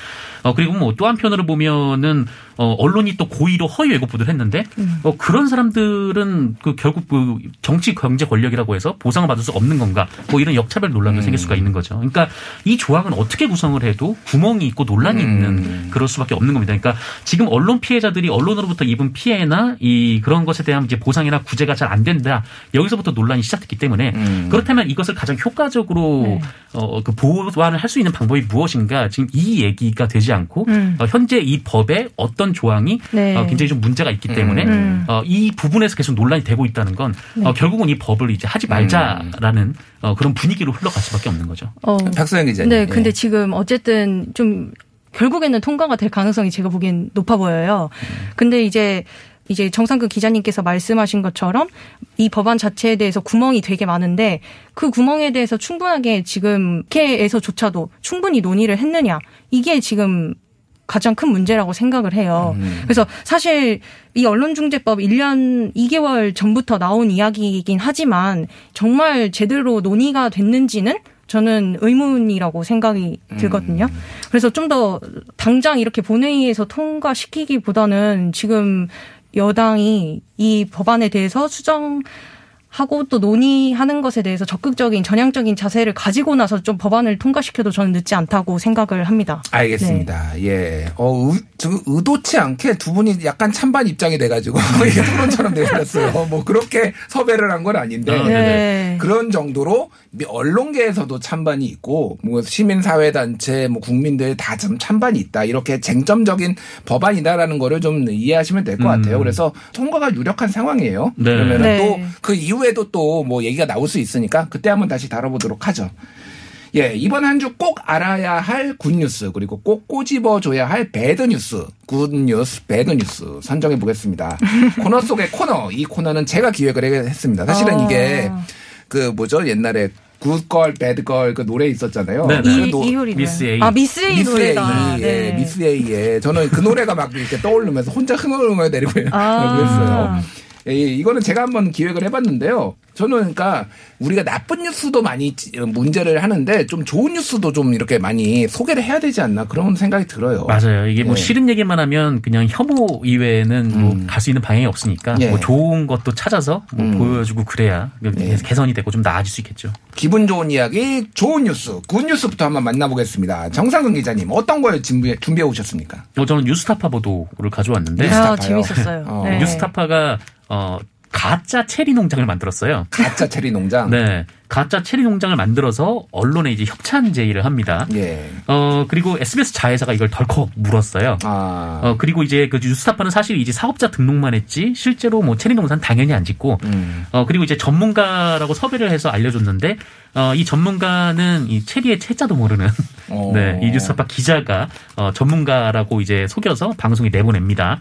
Speaker 4: 어 그리고 뭐 또 한편으로 보면은 어 언론이 또 고의로 허위 왜곡 보도를 했는데 어 그런 사람들은 그 결국 그 정치 경제 권력이라고 해서 보상을 받을 수 없는 건가? 뭐 이런 역차별 논란도 생길 수가 있는 거죠. 그러니까 이 조항은 어떻게 구성을 해도 구멍이 있고 논란이 있는 그럴 수밖에 없는 겁니다. 그러니까 지금 언론 피해자들이 언론으로부터 입은 피해나 이 그런 것에 대한 이제 보상이나 구제가 잘 안 된다. 여기서부터 논란이 시작됐기 때문에 그렇다면 이것을 가장 효과적으로
Speaker 5: 네.
Speaker 4: 어, 그 보완을 할 수 있는 방법이 무엇인가 지금 이 얘기가 되지 않고
Speaker 5: 음.
Speaker 4: 어, 현재 이 법에 어떤 조항이
Speaker 5: 네.
Speaker 4: 어, 굉장히 좀 문제가 있기 때문에
Speaker 5: 음.
Speaker 4: 어, 이 부분에서 계속 논란이 되고 있다는 건 어, 결국은 이 법을 이제 하지 말자라는 어, 그런 분위기로 흘러갈 수밖에 없는 거죠.
Speaker 5: 어,
Speaker 3: 박소영 기자님.
Speaker 5: 네,
Speaker 3: 예.
Speaker 5: 근데 지금 어쨌든 좀 결국에는 통과가 될 가능성이 제가 보기엔 높아 보여요. 근데 이제 이제 정상근 기자님께서 말씀하신 것처럼 이 법안 자체에 대해서 구멍이 되게 많은데 그 구멍에 대해서 충분하게 지금 국회에서조차도 충분히 논의를 했느냐 이게 지금 가장 큰 문제라고 생각을 해요. 그래서 사실 이 언론중재법 1년 2개월 전부터 나온 이야기이긴 하지만 정말 제대로 논의가 됐는지는 저는 의문이라고 생각이 들거든요. 그래서 좀 더 당장 이렇게 본회의에서 통과시키기보다는 지금 여당이 이 법안에 대해서 수정 하고 또 논의하는 것에 대해서 적극적인 전향적인 자세를 가지고 나서 좀 법안을 통과시켜도 저는 늦지 않다고 생각을 합니다.
Speaker 3: 알겠습니다. 예. 어, 의, 저 의도치 않게 두 분이 약간 찬반 입장이 돼가지고 이게 토론처럼 돼버렸어요. 뭐 그렇게 섭외를 한 건 아닌데.
Speaker 4: 아,
Speaker 5: 네.
Speaker 3: 그런 정도로 언론계에서도 찬반이 있고 뭐 시민사회단체 뭐 국민들 다 좀 찬반이 있다 이렇게 쟁점적인 법안이다라는 거를 좀 이해하시면 될것 같아요. 그래서 통과가 유력한 상황이에요.
Speaker 4: 네.
Speaker 3: 그러면
Speaker 5: 네.
Speaker 3: 또그 이후 에도 또 뭐 얘기가 나올 수 있으니까 그때 한번 다시 다뤄보도록 하죠. 예, 이번 한 주 꼭 알아야 할 good news, 그리고 꼭 꼬집어줘야 할 bad news, good news, bad news 선정해 보겠습니다. 코너 속의 코너, 이 코너는 제가 기획을 했습니다. 사실은
Speaker 5: 아.
Speaker 3: 이게 그 뭐죠, 옛날에 good girl, bad girl 그 노래 있었잖아요.
Speaker 4: 네, 네.
Speaker 3: 그
Speaker 5: 이.
Speaker 4: Miss A.
Speaker 5: 아 Miss A
Speaker 3: Miss A,
Speaker 5: 노래다.
Speaker 3: 예,
Speaker 5: 네.
Speaker 3: Miss A에 저는 그 노래가 막 이렇게 떠오르면서 혼자 흥얼흥얼 거리고
Speaker 5: 아.
Speaker 3: 그랬어요. 예, 이거는 제가 한번 기획을 해봤는데요. 저는 그러니까 우리가 나쁜 뉴스도 많이 문제를 하는데 좀 좋은 뉴스도 좀 이렇게 많이 소개를 해야 되지 않나 그런 생각이 들어요.
Speaker 4: 맞아요. 이게 뭐
Speaker 3: 예.
Speaker 4: 싫은 얘기만 하면 그냥 혐오 이외에는 뭐갈 수 있는 방향이 없으니까
Speaker 3: 예.
Speaker 4: 뭐 좋은 것도 찾아서 뭐
Speaker 3: 음.
Speaker 4: 보여주고 그래야
Speaker 3: 예.
Speaker 4: 개선이 되고 좀 나아질 수 있겠죠.
Speaker 3: 기분 좋은 이야기, 좋은 뉴스, good news부터 한번 만나보겠습니다. 정상근 기자님 어떤 걸 준비해, 준비해 오셨습니까?
Speaker 4: 어, 저는 뉴스타파 보도를 가져왔는데
Speaker 3: 뉴스타파요?
Speaker 5: 아 재밌었어요.
Speaker 3: 어.
Speaker 5: 네.
Speaker 4: 뉴스타파가 어 가짜 체리 농장을 만들었어요.
Speaker 3: 가짜 체리 농장.
Speaker 4: 네. 가짜 체리 농장을 만들어서 언론에 이제 협찬 제의를 합니다.
Speaker 3: 예.
Speaker 4: 어, 그리고 SBS 자회사가 이걸 덜컥 물었어요.
Speaker 3: 아.
Speaker 4: 어, 그리고 이제 그 뉴스타파는 사실 이제 사업자 등록만 했지 실제로 뭐 체리 농사는 당연히 안 짓고
Speaker 3: 음.
Speaker 4: 어, 그리고 이제 전문가라고 섭외를 해서 알려줬는데 어, 이 전문가는 이 체리의 채자도 모르는
Speaker 3: 어.
Speaker 4: 네, 이 뉴스타파 기자가 어, 전문가라고 이제 속여서 방송에 내보냅니다.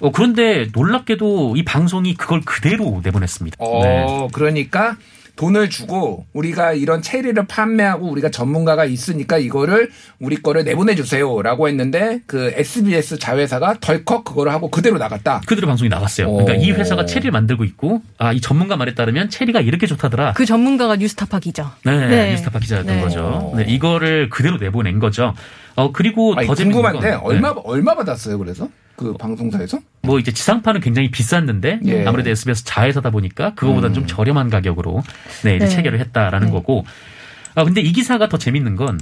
Speaker 4: 어, 그런데 놀랍게도 이 방송이 그걸 그대로 내보냈습니다.
Speaker 3: 어,
Speaker 4: 네.
Speaker 3: 그러니까 돈을 주고 우리가 이런 체리를 판매하고 우리가 전문가가 있으니까 이거를 우리 거를 내보내 주세요라고 했는데 그 SBS 자회사가 덜컥 그거를 하고 그대로 나갔다.
Speaker 4: 그대로 방송이 나갔어요. 그러니까
Speaker 3: 오.
Speaker 4: 이 회사가 체리를 만들고 있고 아, 이 전문가 말에 따르면 체리가 이렇게 좋다더라.
Speaker 5: 그 전문가가 뉴스타파 기자.
Speaker 4: 네,
Speaker 5: 네.
Speaker 4: 뉴스타파 기자였던
Speaker 5: 네.
Speaker 4: 거죠. 네, 이거를 그대로 내보낸 거죠. 어 그리고
Speaker 3: 아니,
Speaker 4: 더
Speaker 3: 궁금한데
Speaker 4: 건,
Speaker 3: 얼마
Speaker 4: 네.
Speaker 3: 얼마 받았어요? 그래서 그 방송사에서?
Speaker 4: 뭐 이제 지상파는 굉장히 비쌌는데
Speaker 3: 예.
Speaker 4: 아무래도 SBS 자회사다 보니까 그거보다는 좀 저렴한 가격으로 네, 이제
Speaker 5: 네.
Speaker 4: 체결을 했다라는
Speaker 5: 네.
Speaker 4: 거고. 아 근데 이 기사가 더 재밌는 건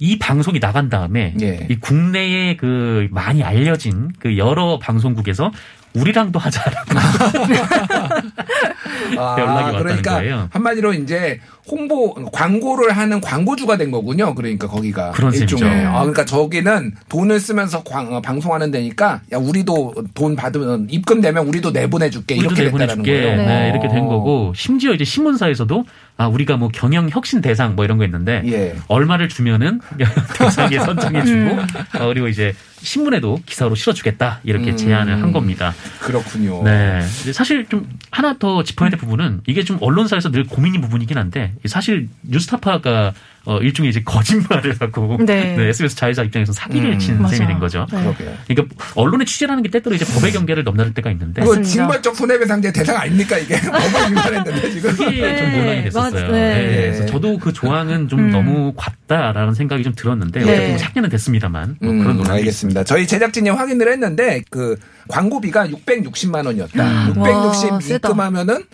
Speaker 4: 이 방송이 나간 다음에
Speaker 3: 예.
Speaker 4: 이 국내에 그 많이 알려진 그 여러 방송국에서 우리랑도 하자라고
Speaker 3: 아,
Speaker 4: 연락이 왔다는
Speaker 3: 그러니까
Speaker 4: 거예요.
Speaker 3: 한마디로 이제 홍보 광고를 하는 광고주가 된 거군요. 그러니까 거기가
Speaker 4: 그런
Speaker 3: 일종의
Speaker 4: 셈이죠.
Speaker 3: 아 그러니까 저기는 돈을 쓰면서 광- 어, 방송하는 데니까 야 우리도 돈 받으면 입금되면 우리도 내보내 줄게
Speaker 4: 우리도
Speaker 3: 이렇게 됐다는
Speaker 4: 내보내 줄게.
Speaker 3: 거예요.
Speaker 4: 네,
Speaker 3: 어.
Speaker 4: 이렇게 된 거고 심지어 이제 신문사에서도 아 우리가 뭐 경영 혁신 대상 뭐 이런 거 있는데
Speaker 3: 예.
Speaker 4: 얼마를 주면은 대상에 선정해 주고 어, 그리고 이제 신문에도 기사로 실어주겠다 이렇게
Speaker 3: 음.
Speaker 4: 제안을 한 겁니다.
Speaker 3: 그렇군요.
Speaker 4: 네, 사실 좀 하나 더 짚어야 될 부분은 이게 좀 언론사에서 늘 고민인 부분이긴 한데 사실 뉴스타파가 어, 일종의 이제 거짓말을 하고
Speaker 5: 네.
Speaker 4: 네, SBS 자회사 입장에서 사기를
Speaker 3: 음.
Speaker 4: 치는
Speaker 5: 맞아.
Speaker 4: 셈이 된 거죠.
Speaker 5: 네.
Speaker 4: 그러니까 언론의 취재라는 게 때때로 이제 법의 경계를 넘나들 때가 있는데
Speaker 3: 그거. 징벌적 손해배상제 대상 아닙니까 이게 법을 위반했는데 지금.
Speaker 4: 그게 좀
Speaker 5: 네,
Speaker 4: 논란이 됐었어요.
Speaker 5: 맞- 네.
Speaker 4: 네, 그래서 저도 그 조항은 좀
Speaker 5: 음.
Speaker 4: 너무 같다라는 생각이 좀 들었는데
Speaker 5: 네.
Speaker 4: 어쨌든 뭐 작년은 됐습니다만 뭐 그런
Speaker 3: 음,
Speaker 4: 논란이
Speaker 3: 알겠습니다. 저희 제작진이 확인을 했는데 그 광고비가 660만 원이었다.
Speaker 5: 와,
Speaker 3: 660
Speaker 5: 세다.
Speaker 3: 입금하면은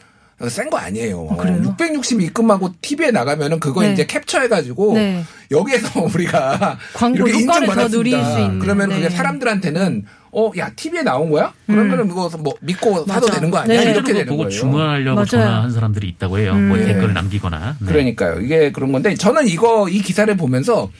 Speaker 3: 센 거 아니에요.
Speaker 5: 아, 그래요?
Speaker 3: 660 입금하고 TV에 나가면은 그거
Speaker 5: 네.
Speaker 3: 이제 캡처해가지고
Speaker 5: 네.
Speaker 3: 여기에서 우리가
Speaker 5: 광고
Speaker 3: 이렇게
Speaker 5: 있는.
Speaker 3: 그러면
Speaker 5: 네.
Speaker 3: 그게 사람들한테는 어, 야 TV에 나온 거야? 그러면은 이거 뭐 믿고 사도
Speaker 5: 맞아.
Speaker 3: 되는 거 아니야?
Speaker 5: 네.
Speaker 3: 이렇게 되는
Speaker 4: 보고
Speaker 3: 거예요.
Speaker 4: 주문하려고
Speaker 5: 맞아요.
Speaker 4: 전화한 사람들이 있다고 해요. 뭐
Speaker 5: 음.
Speaker 4: 댓글을 남기거나. 네.
Speaker 3: 그러니까요. 이게 그런 건데 저는 이거 이 기사를 보면서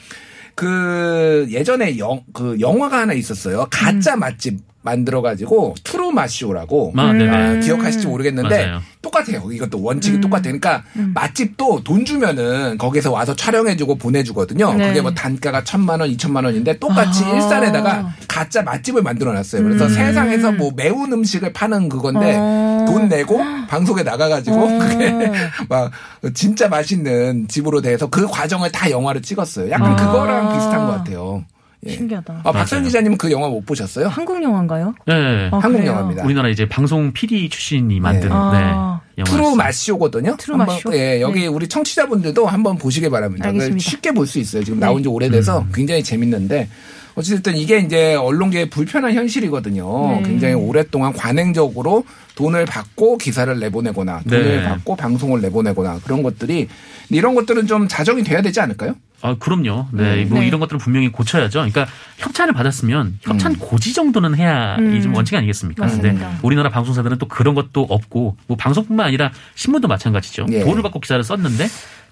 Speaker 3: 그 예전에 영, 그 영화가 하나 있었어요. 가짜
Speaker 5: 음.
Speaker 3: 맛집 만들어가지고 투루마쇼라고
Speaker 4: 아, 네네.
Speaker 3: 아, 기억하실지 모르겠는데
Speaker 4: 맞아요.
Speaker 3: 똑같아요. 이것도 원칙이
Speaker 5: 음.
Speaker 3: 똑같아요. 그러니까 맛집도 돈 주면은 거기서 와서 촬영해주고 보내주거든요.
Speaker 5: 네.
Speaker 3: 그게 뭐 단가가 천만 원, 이천만 원인데 똑같이
Speaker 5: 아.
Speaker 3: 일산에다가 가짜 맛집을 만들어놨어요. 그래서
Speaker 5: 음.
Speaker 3: 세상에서 뭐 매운 음식을 파는 그건데
Speaker 5: 어.
Speaker 3: 돈 내고 방송에 나가가지고
Speaker 5: 어.
Speaker 3: 그게 막 진짜 맛있는 집으로 돼서 그 과정을 다 영화로 찍었어요. 약간
Speaker 5: 아.
Speaker 3: 그거랑 비슷한 것 같아요. 예.
Speaker 5: 신기하다.
Speaker 3: 아, 박선. 기자님은 그 영화 못 보셨어요?
Speaker 5: 한국 영화인가요?
Speaker 4: 네.
Speaker 5: 아,
Speaker 3: 한국
Speaker 5: 그래요?
Speaker 3: 영화입니다.
Speaker 4: 우리나라 이제 방송 PD 출신이 만든
Speaker 3: 네.
Speaker 4: 네.
Speaker 5: 아.
Speaker 4: 영화였어요.
Speaker 3: 트루맛쇼거든요.
Speaker 5: 트루맛쇼?
Speaker 3: 예, 여기
Speaker 5: 네.
Speaker 3: 우리 청취자분들도 한번 보시길 바랍니다. 쉽게 볼 수 있어요. 지금 나온 지 오래돼서
Speaker 4: 음.
Speaker 3: 굉장히 재밌는데 어쨌든 이게 이제 언론계의 불편한 현실이거든요.
Speaker 5: 네.
Speaker 3: 굉장히 오랫동안 관행적으로 돈을 받고 기사를 내보내거나 돈을
Speaker 4: 네.
Speaker 3: 받고 방송을 내보내거나 그런 것들이 이런 것들은 좀 자정이 돼야 되지 않을까요?
Speaker 4: 아, 그럼요. 네.
Speaker 3: 음.
Speaker 4: 뭐
Speaker 5: 네.
Speaker 4: 이런 것들은 분명히 고쳐야죠. 그러니까 협찬을 받았으면 협찬 고지 정도는 해야
Speaker 5: 음.
Speaker 4: 이좀 원칙 아니겠습니까? 근데
Speaker 5: 맞습니다.
Speaker 4: 우리나라 방송사들은 또 그런 것도 없고 뭐 방송뿐만 아니라 신문도 마찬가지죠.
Speaker 3: 예.
Speaker 4: 돈을 받고 기사를 썼는데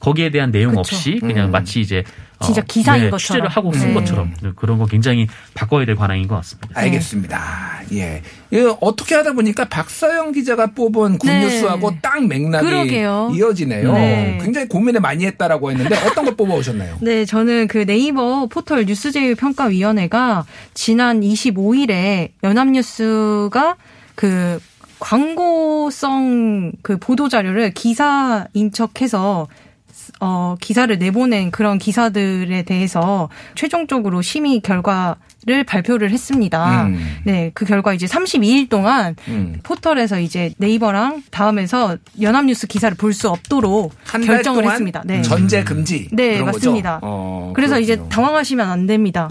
Speaker 4: 거기에 대한 내용
Speaker 5: 그쵸.
Speaker 4: 없이 그냥
Speaker 3: 음.
Speaker 4: 마치 이제 어,
Speaker 5: 진짜 기사인 것처럼.
Speaker 4: 취재를 하고 쓴
Speaker 5: 네.
Speaker 4: 것처럼 그런 거 굉장히 바꿔야 될 관행인 것 같습니다.
Speaker 3: 알겠습니다. 예. 어떻게 하다 보니까 박서영 기자가 뽑은
Speaker 5: 네.
Speaker 3: 굿뉴스하고 딱 맥락이
Speaker 5: 그러게요.
Speaker 3: 이어지네요.
Speaker 5: 네.
Speaker 3: 굉장히 고민을 많이 했다라고 했는데 어떤 걸 뽑아오셨나요?
Speaker 5: 네, 저는 그 네이버 포털 뉴스제휴 평가위원회가 지난 25일에 연합뉴스가 그 광고성 그 보도 자료를 기사 인 척해서 어 기사를 내보낸 그런 기사들에 대해서 최종적으로 심의 결과 를 발표를 했습니다.
Speaker 3: 음.
Speaker 5: 네, 그 결과 이제 32일 동안
Speaker 3: 음.
Speaker 5: 포털에서 이제 네이버랑 다음에서 연합뉴스 기사를 볼 수 없도록 결정을 했습니다. 네.
Speaker 3: 전제 금지.
Speaker 5: 네,
Speaker 3: 그런
Speaker 5: 맞습니다.
Speaker 3: 어,
Speaker 5: 그래서 이제
Speaker 3: 그렇군요.
Speaker 5: 당황하시면 안 됩니다.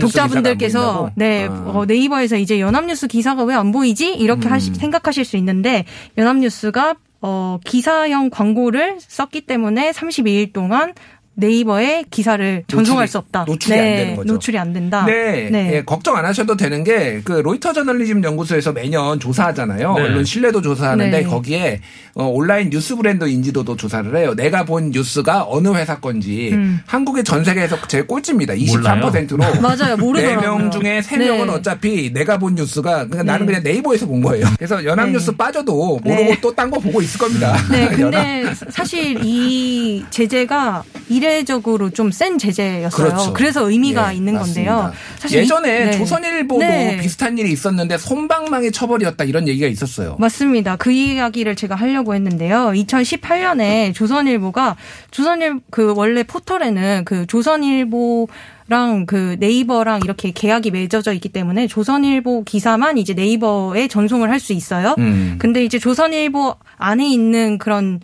Speaker 5: 독자분들께서? 네
Speaker 3: 아.
Speaker 5: 어, 네이버에서 이제 연합뉴스 기사가 왜 안 보이지 이렇게
Speaker 3: 음.
Speaker 5: 하시, 생각하실 수 있는데 연합뉴스가 어, 기사형 광고를 썼기 때문에 32일 동안 네이버에 기사를 전송할
Speaker 3: 노출이-
Speaker 5: 수 없다.
Speaker 3: 노출이 안 되는 거죠.
Speaker 5: 노출이 안 된다.
Speaker 3: 네, 예, 걱정 안 하셔도 되는 게 그 로이터 저널리즘 연구소에서 매년 조사하잖아요.
Speaker 4: 네.
Speaker 3: 언론 신뢰도 조사하는데
Speaker 5: 네.
Speaker 3: 거기에 어, 온라인 뉴스 브랜드 인지도도 조사를 해요. 내가 본 뉴스가 어느 회사 건지
Speaker 5: 음.
Speaker 3: 한국이 전 세계에서 제일 꼴찌입니다.
Speaker 4: 몰라요?
Speaker 3: 23%로.
Speaker 5: 맞아요. 모르더라고요.
Speaker 3: 4명 중에 3명은
Speaker 5: 네.
Speaker 3: 어차피 내가 본 뉴스가 그러니까 나는
Speaker 5: 네.
Speaker 3: 그냥 네이버에서 본 거예요. 그래서 연합뉴스
Speaker 5: 네.
Speaker 3: 빠져도 모르고
Speaker 5: 네.
Speaker 3: 또딴 거 보고 있을 겁니다.
Speaker 5: 네,
Speaker 3: 연합-
Speaker 5: 근데 사실 이 제재가 이 례적으로 좀 센 제재였어요.
Speaker 3: 그렇죠.
Speaker 5: 그래서 의미가
Speaker 3: 예,
Speaker 5: 있는
Speaker 3: 맞습니다.
Speaker 5: 건데요. 사실
Speaker 3: 예전에
Speaker 5: 이- 네.
Speaker 3: 조선일보도
Speaker 5: 네.
Speaker 3: 비슷한 일이 있었는데 손방망이 처벌이었다 이런 얘기가 있었어요.
Speaker 5: 맞습니다. 그 이야기를 제가 하려고 했는데요. 2018년에 조선일보가 조선일 그 원래 포털에는 그 조선일보 랑 그 네이버랑 이렇게 계약이 맺어져 있기 때문에 조선일보 기사만 이제 네이버에 전송을 할 수 있어요.
Speaker 3: 음.
Speaker 5: 근데 이제 조선일보 안에 있는 그런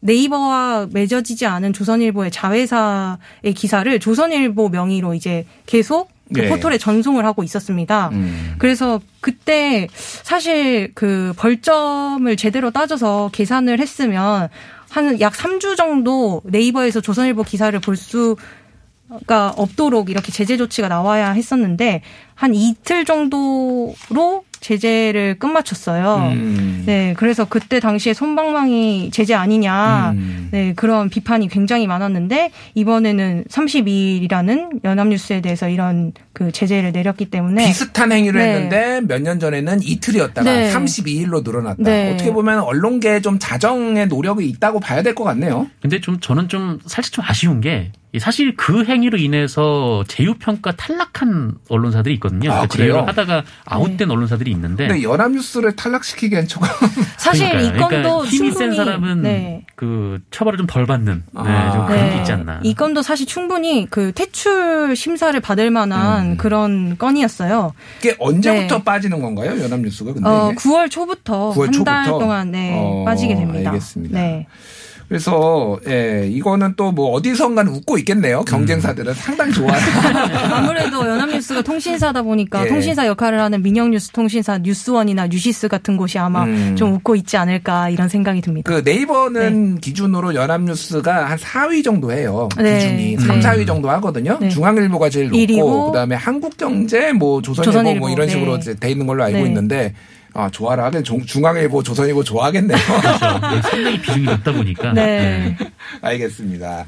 Speaker 5: 네이버와 맺어지지 않은 조선일보의 자회사의 기사를 조선일보 명의로 이제 계속 그
Speaker 3: 네.
Speaker 5: 포털에 전송을 하고 있었습니다.
Speaker 3: 음.
Speaker 5: 그래서 그때 사실 그 벌점을 제대로 따져서 계산을 했으면 한 약 3주 정도 네이버에서 조선일보 기사를 볼 수가 없도록 이렇게 제재 조치가 나와야 했었는데 한 이틀 정도로 제재를 끝마쳤어요.
Speaker 3: 음.
Speaker 5: 네, 그래서 그때 당시에 손방망이 제재 아니냐,
Speaker 3: 음.
Speaker 5: 네, 그런 비판이 굉장히 많았는데, 이번에는 32일이라는 연합뉴스에 대해서 이런 그 제재를 내렸기 때문에.
Speaker 3: 비슷한 행위를
Speaker 5: 네.
Speaker 3: 했는데 몇 년 전에는 이틀이었다가
Speaker 5: 네.
Speaker 3: 32일로 늘어났다.
Speaker 5: 네.
Speaker 3: 어떻게 보면 언론계에 좀 자정의 노력이 있다고 봐야 될 것 같네요.
Speaker 4: 근데 좀 저는 좀 살짝 좀 아쉬운 게 사실 그 행위로 인해서 제휴평가 탈락한 언론사들이 있거든요.
Speaker 3: 아,
Speaker 4: 그러니까? 제휴를 하다가 아웃된 언론사들이 있는데
Speaker 3: 근데 연합뉴스를 탈락시키기엔 조금
Speaker 5: 사실
Speaker 4: 그러니까요.
Speaker 5: 이 건도
Speaker 4: 그러니까 힘이
Speaker 5: 충분히
Speaker 4: 센 사람은
Speaker 5: 네.
Speaker 4: 그 처벌을 좀 덜 받는 네,
Speaker 3: 아.
Speaker 4: 좀 그런 게
Speaker 5: 네.
Speaker 4: 있지 않나.
Speaker 5: 이 건도 사실 충분히 그 퇴출 심사를 받을 만한
Speaker 3: 음.
Speaker 5: 그런 건이었어요.
Speaker 3: 이게 언제부터
Speaker 5: 네.
Speaker 3: 빠지는 건가요? 연합뉴스가 근데
Speaker 5: 어,
Speaker 3: 이게?
Speaker 5: 9월 초부터
Speaker 3: 9월
Speaker 5: 한달
Speaker 3: 초부터?
Speaker 5: 동안 네,
Speaker 3: 어,
Speaker 5: 빠지게 됩니다.
Speaker 3: 알겠습니다.
Speaker 5: 네.
Speaker 3: 그래서 예, 이거는 또 뭐 어디선가는 웃고 있겠네요. 경쟁사들은 상당히 좋아요.
Speaker 5: 아무래도 연합뉴스가 통신사다 보니까
Speaker 3: 예.
Speaker 5: 통신사 역할을 하는 민영뉴스 통신사 뉴스원이나 뉴시스 같은 곳이 아마
Speaker 3: 음.
Speaker 5: 좀 웃고 있지 않을까 이런 생각이 듭니다.
Speaker 3: 그 네이버는 기준으로 연합뉴스가 한 4위 정도 해요.
Speaker 5: 네.
Speaker 3: 기준이
Speaker 5: 네.
Speaker 3: 3, 4위 정도 하거든요.
Speaker 5: 네.
Speaker 3: 중앙일보가 제일 높고
Speaker 5: 일위고
Speaker 3: 그다음에 한국경제 뭐 조선일보,
Speaker 5: 조선일보,
Speaker 3: 뭐 이런
Speaker 5: 네.
Speaker 3: 식으로 이제 돼 있는 걸로 알고
Speaker 5: 네.
Speaker 3: 있는데 아, 좋아라 하긴 중- 중앙일보, 조선일보 좋아하겠네요.
Speaker 4: 그렇죠. 네, 상당히 비중이 높다 보니까.
Speaker 5: 네.
Speaker 3: 알겠습니다.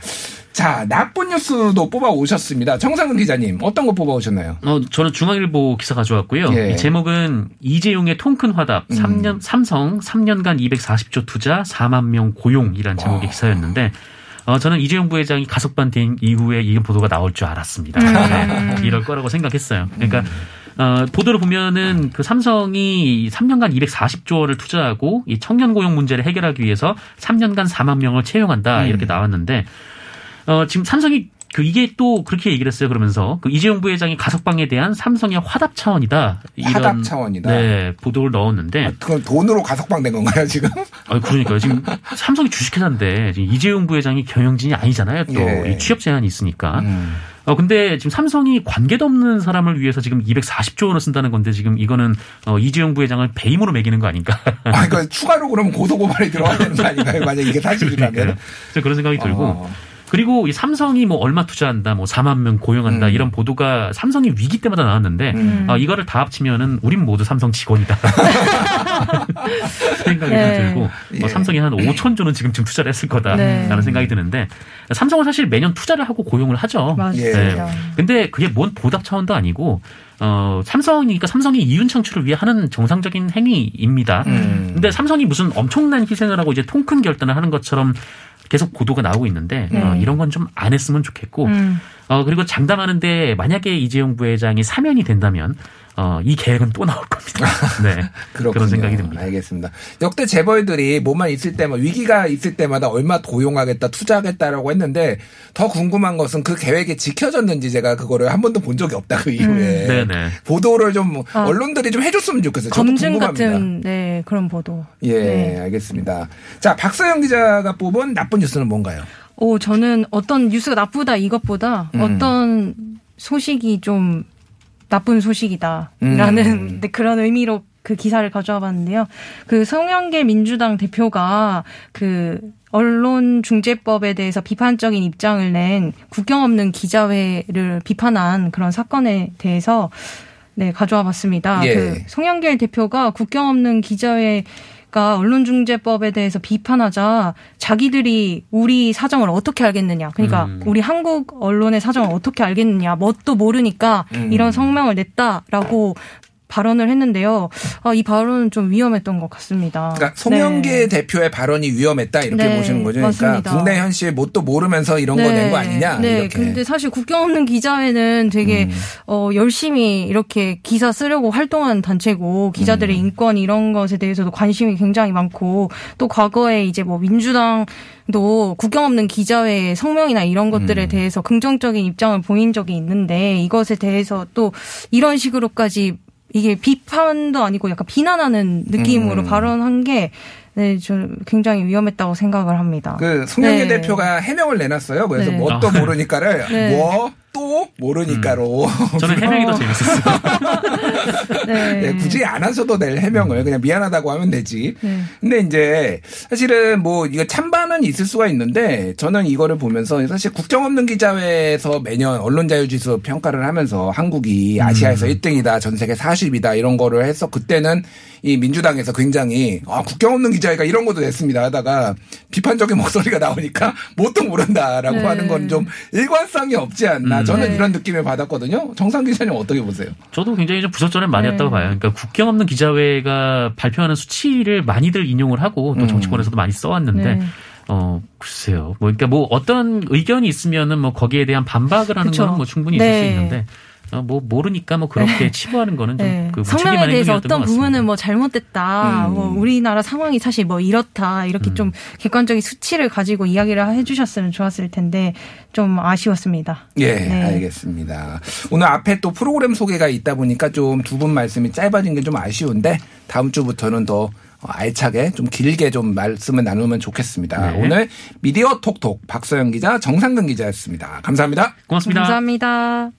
Speaker 3: 자, 나쁜 뉴스도 뽑아 오셨습니다. 정상근 기자님, 어떤 거 뽑아 오셨나요?
Speaker 4: 어, 저는 중앙일보 기사 가져왔고요.
Speaker 3: 예.
Speaker 4: 이 제목은 이재용의 통큰 화답,
Speaker 3: 음.
Speaker 4: 3년, 삼성 3년간 240조 투자 4만 명 고용이란 제목의
Speaker 3: 와.
Speaker 4: 기사였는데, 어, 저는 이재용 부회장이 가석방 된 이후에 이 보도가 나올 줄 알았습니다.
Speaker 5: 음.
Speaker 4: 네, 이럴 거라고 생각했어요. 그러니까, 어, 보도를 보면은 그 삼성이 3년간 240조 원을 투자하고 이 청년 고용 문제를 해결하기 위해서 3년간 4만 명을 채용한다
Speaker 3: 음.
Speaker 4: 이렇게 나왔는데 어, 지금 삼성이 그 이게 또 그렇게 얘기를 했어요. 그러면서 그 이재용 부회장이 가석방에 대한 삼성의 화답 차원이다. 이런
Speaker 3: 화답 차원이다.
Speaker 4: 네, 보도를 넣었는데
Speaker 3: 아, 그건 돈으로 가석방 된 건가요, 지금?
Speaker 4: 아, 그러니까요. 지금 삼성이 주식회사인데 지금 이재용 부회장이 경영진이 아니잖아요. 또
Speaker 3: 예.
Speaker 4: 이 취업 제한이 있으니까.
Speaker 3: 음.
Speaker 4: 어 근데 지금 삼성이 관계도 없는 사람을 위해서 지금 240조 원을 쓴다는 건데 지금 이거는 어 이재용 부회장을 배임으로 매기는 거 아닌가?
Speaker 3: 아, 그러니까 추가로 그러면 고소고발이 들어가야 되는 거 아닌가요? 만약 이게 사실이라면.
Speaker 4: 그러니까요. 그래서 그런 생각이 들고
Speaker 3: 어.
Speaker 4: 그리고 이 삼성이 뭐 얼마 투자한다, 뭐 4만 명 고용한다
Speaker 3: 음.
Speaker 4: 이런 보도가 삼성이 위기 때마다 나왔는데
Speaker 3: 음.
Speaker 4: 아, 이거를 다 합치면은 우린 모두 삼성 직원이다. 생각이
Speaker 5: 네.
Speaker 4: 들고
Speaker 3: 예.
Speaker 4: 뭐 삼성이 한 5천 조는 지금쯤 투자를 했을 거다라는
Speaker 5: 네.
Speaker 4: 생각이 드는데 삼성은 사실 매년 투자를 하고 고용을 하죠.
Speaker 5: 맞습니다.
Speaker 4: 근데 그게 뭔 보답 차원도 아니고 어 삼성이니까 삼성이 이윤 창출을 위해 하는 정상적인 행위입니다.
Speaker 3: 음.
Speaker 4: 근데 삼성이 무슨 엄청난 희생을 하고 이제 통큰 결단을 하는 것처럼 계속 보도가 나오고 있는데 어,
Speaker 5: 네.
Speaker 4: 이런 건 좀 안 했으면 좋겠고
Speaker 5: 음.
Speaker 4: 어 그리고 장담하는데 만약에 이재용 부회장이 사면이 된다면 어 이 계획은 또 나올 겁니다. 네
Speaker 3: 그렇군요.
Speaker 4: 그런 생각이 듭니다.
Speaker 3: 알겠습니다. 역대 재벌들이 뭐만 있을 때만 위기가 있을 때마다 얼마 고용하겠다, 투자하겠다라고 했는데 더 궁금한 것은 그 계획이 지켜졌는지 제가 그거를 한 번도 본 적이 없다 그 이후에
Speaker 4: 네네.
Speaker 3: 보도를 좀
Speaker 5: 아.
Speaker 3: 언론들이 좀 해줬으면 좋겠어요.
Speaker 5: 검증. 같은 네 그런 보도.
Speaker 3: 예,
Speaker 5: 네.
Speaker 3: 알겠습니다. 자, 박서영 기자가 뽑은 나쁜 뉴스는 뭔가요?
Speaker 5: 오 저는 어떤 뉴스가 나쁘다 이것보다
Speaker 3: 음.
Speaker 5: 어떤 소식이 좀 나쁜 소식이다라는
Speaker 3: 음.
Speaker 5: 네, 그런 의미로 그 기사를 가져와 봤는데요. 그 성영길 민주당 대표가 그 언론중재법에 대해서 비판적인 입장을 낸 국경 없는 기자회를 비판한 그런 사건에 대해서 네, 가져와 봤습니다.
Speaker 3: 예.
Speaker 5: 그 송영길 대표가 국경 없는 기자회 가 언론중재법에 대해서 비판하자 자기들이 우리 사정을 어떻게 알겠느냐. 그러니까
Speaker 4: 음.
Speaker 5: 우리 한국 언론의 사정을 어떻게 알겠느냐. 뭣도 모르니까
Speaker 3: 음.
Speaker 5: 이런 성명을 냈다라고 발언을 했는데요. 아, 이 발언은 좀 위험했던 것 같습니다.
Speaker 3: 그러니까 송영길
Speaker 5: 네.
Speaker 3: 대표의 발언이 위험했다 이렇게
Speaker 5: 네,
Speaker 3: 보시는 거죠.
Speaker 5: 맞습니다.
Speaker 3: 그러니까 국내 현실 뭣도 모르면서 이런 거낸 거 아니냐
Speaker 5: 네,
Speaker 3: 이렇게.
Speaker 5: 근데 사실 국경 없는 기자회는 되게
Speaker 3: 음.
Speaker 5: 어 열심히 이렇게 기사 쓰려고 활동한 단체고 기자들의
Speaker 3: 음.
Speaker 5: 인권 이런 것에 대해서도 관심이 굉장히 많고 또 과거에 이제 뭐 민주당 도 국경 없는 기자회 성명이나 이런 것들에
Speaker 3: 음.
Speaker 5: 대해서 긍정적인 입장을 보인 적이 있는데 이것에 대해서 또 이런 식으로까지 이게 비판도 아니고 약간 비난하는 느낌으로
Speaker 3: 음.
Speaker 5: 발언한 게 네, 좀 굉장히 위험했다고 생각을 합니다.
Speaker 3: 그 송영길
Speaker 5: 네.
Speaker 3: 대표가 해명을 내놨어요. 그래서
Speaker 5: 네.
Speaker 3: 뭣도
Speaker 4: 아.
Speaker 3: 모르니까를
Speaker 5: 네.
Speaker 3: 뭐또 모르니까로
Speaker 4: 저는 해명이 더 재밌었어요.
Speaker 5: 네.
Speaker 3: 네, 굳이 안 하셔도 될 해명을 그냥 미안하다고 하면 되지.
Speaker 5: 네.
Speaker 3: 근데 이제 사실은 뭐 이거 찬반은 있을 수가 있는데 저는 이거를 보면서 사실 국정 없는 기자회에서 매년 언론 자유 지수 평가를 하면서 한국이 아시아에서 1등이다, 전 세계 40이다 이런 거를 해서 그때는 이 민주당에서 굉장히 아, 국경 없는 기자회가 이런 것도 냈습니다 하다가 비판적인 목소리가 나오니까 뭣도 모른다라고
Speaker 5: 네.
Speaker 3: 하는 건 좀 일관성이 없지 않나.
Speaker 4: 음.
Speaker 3: 저는
Speaker 5: 네.
Speaker 3: 이런 느낌을 받았거든요. 정상 기자님 어떻게 보세요?
Speaker 4: 저도 굉장히 좀 부적절한 말이었다고
Speaker 5: 네.
Speaker 4: 봐요. 그러니까 국경 없는 기자회가 발표하는 수치를 많이들 인용을 하고 또
Speaker 3: 음.
Speaker 4: 정치권에서도 많이 써왔는데
Speaker 5: 네.
Speaker 4: 어 글쎄요. 뭐 그러니까 뭐 어떤 의견이 있으면은 뭐 거기에 대한 반박을 하는
Speaker 5: 그쵸.
Speaker 4: 거는 뭐 충분히 있을
Speaker 5: 네.
Speaker 4: 수 있는데 어, 뭐 모르니까 뭐 그렇게 치부하는 거는 좀
Speaker 5: 네.
Speaker 4: 그
Speaker 5: 성명에
Speaker 4: 무책임한
Speaker 5: 대해서 어떤. 부분은 뭐 잘못됐다.
Speaker 3: 음.
Speaker 5: 뭐 우리나라 상황이 사실 뭐 이렇다. 이렇게
Speaker 4: 음.
Speaker 5: 좀 객관적인 수치를 가지고 이야기를 해주셨으면 좋았을 텐데 좀 아쉬웠습니다.
Speaker 3: 예,
Speaker 5: 네.
Speaker 3: 알겠습니다. 오늘 앞에 또 프로그램 소개가 있다 보니까 좀 두 분 말씀이 짧아진 게 좀 아쉬운데 다음 주부터는 더 알차게 좀 길게 좀 말씀을 나누면 좋겠습니다.
Speaker 4: 네.
Speaker 3: 오늘 미디어 톡톡 박서영 기자, 정상근 기자였습니다. 감사합니다.
Speaker 4: 고맙습니다.
Speaker 5: 감사합니다.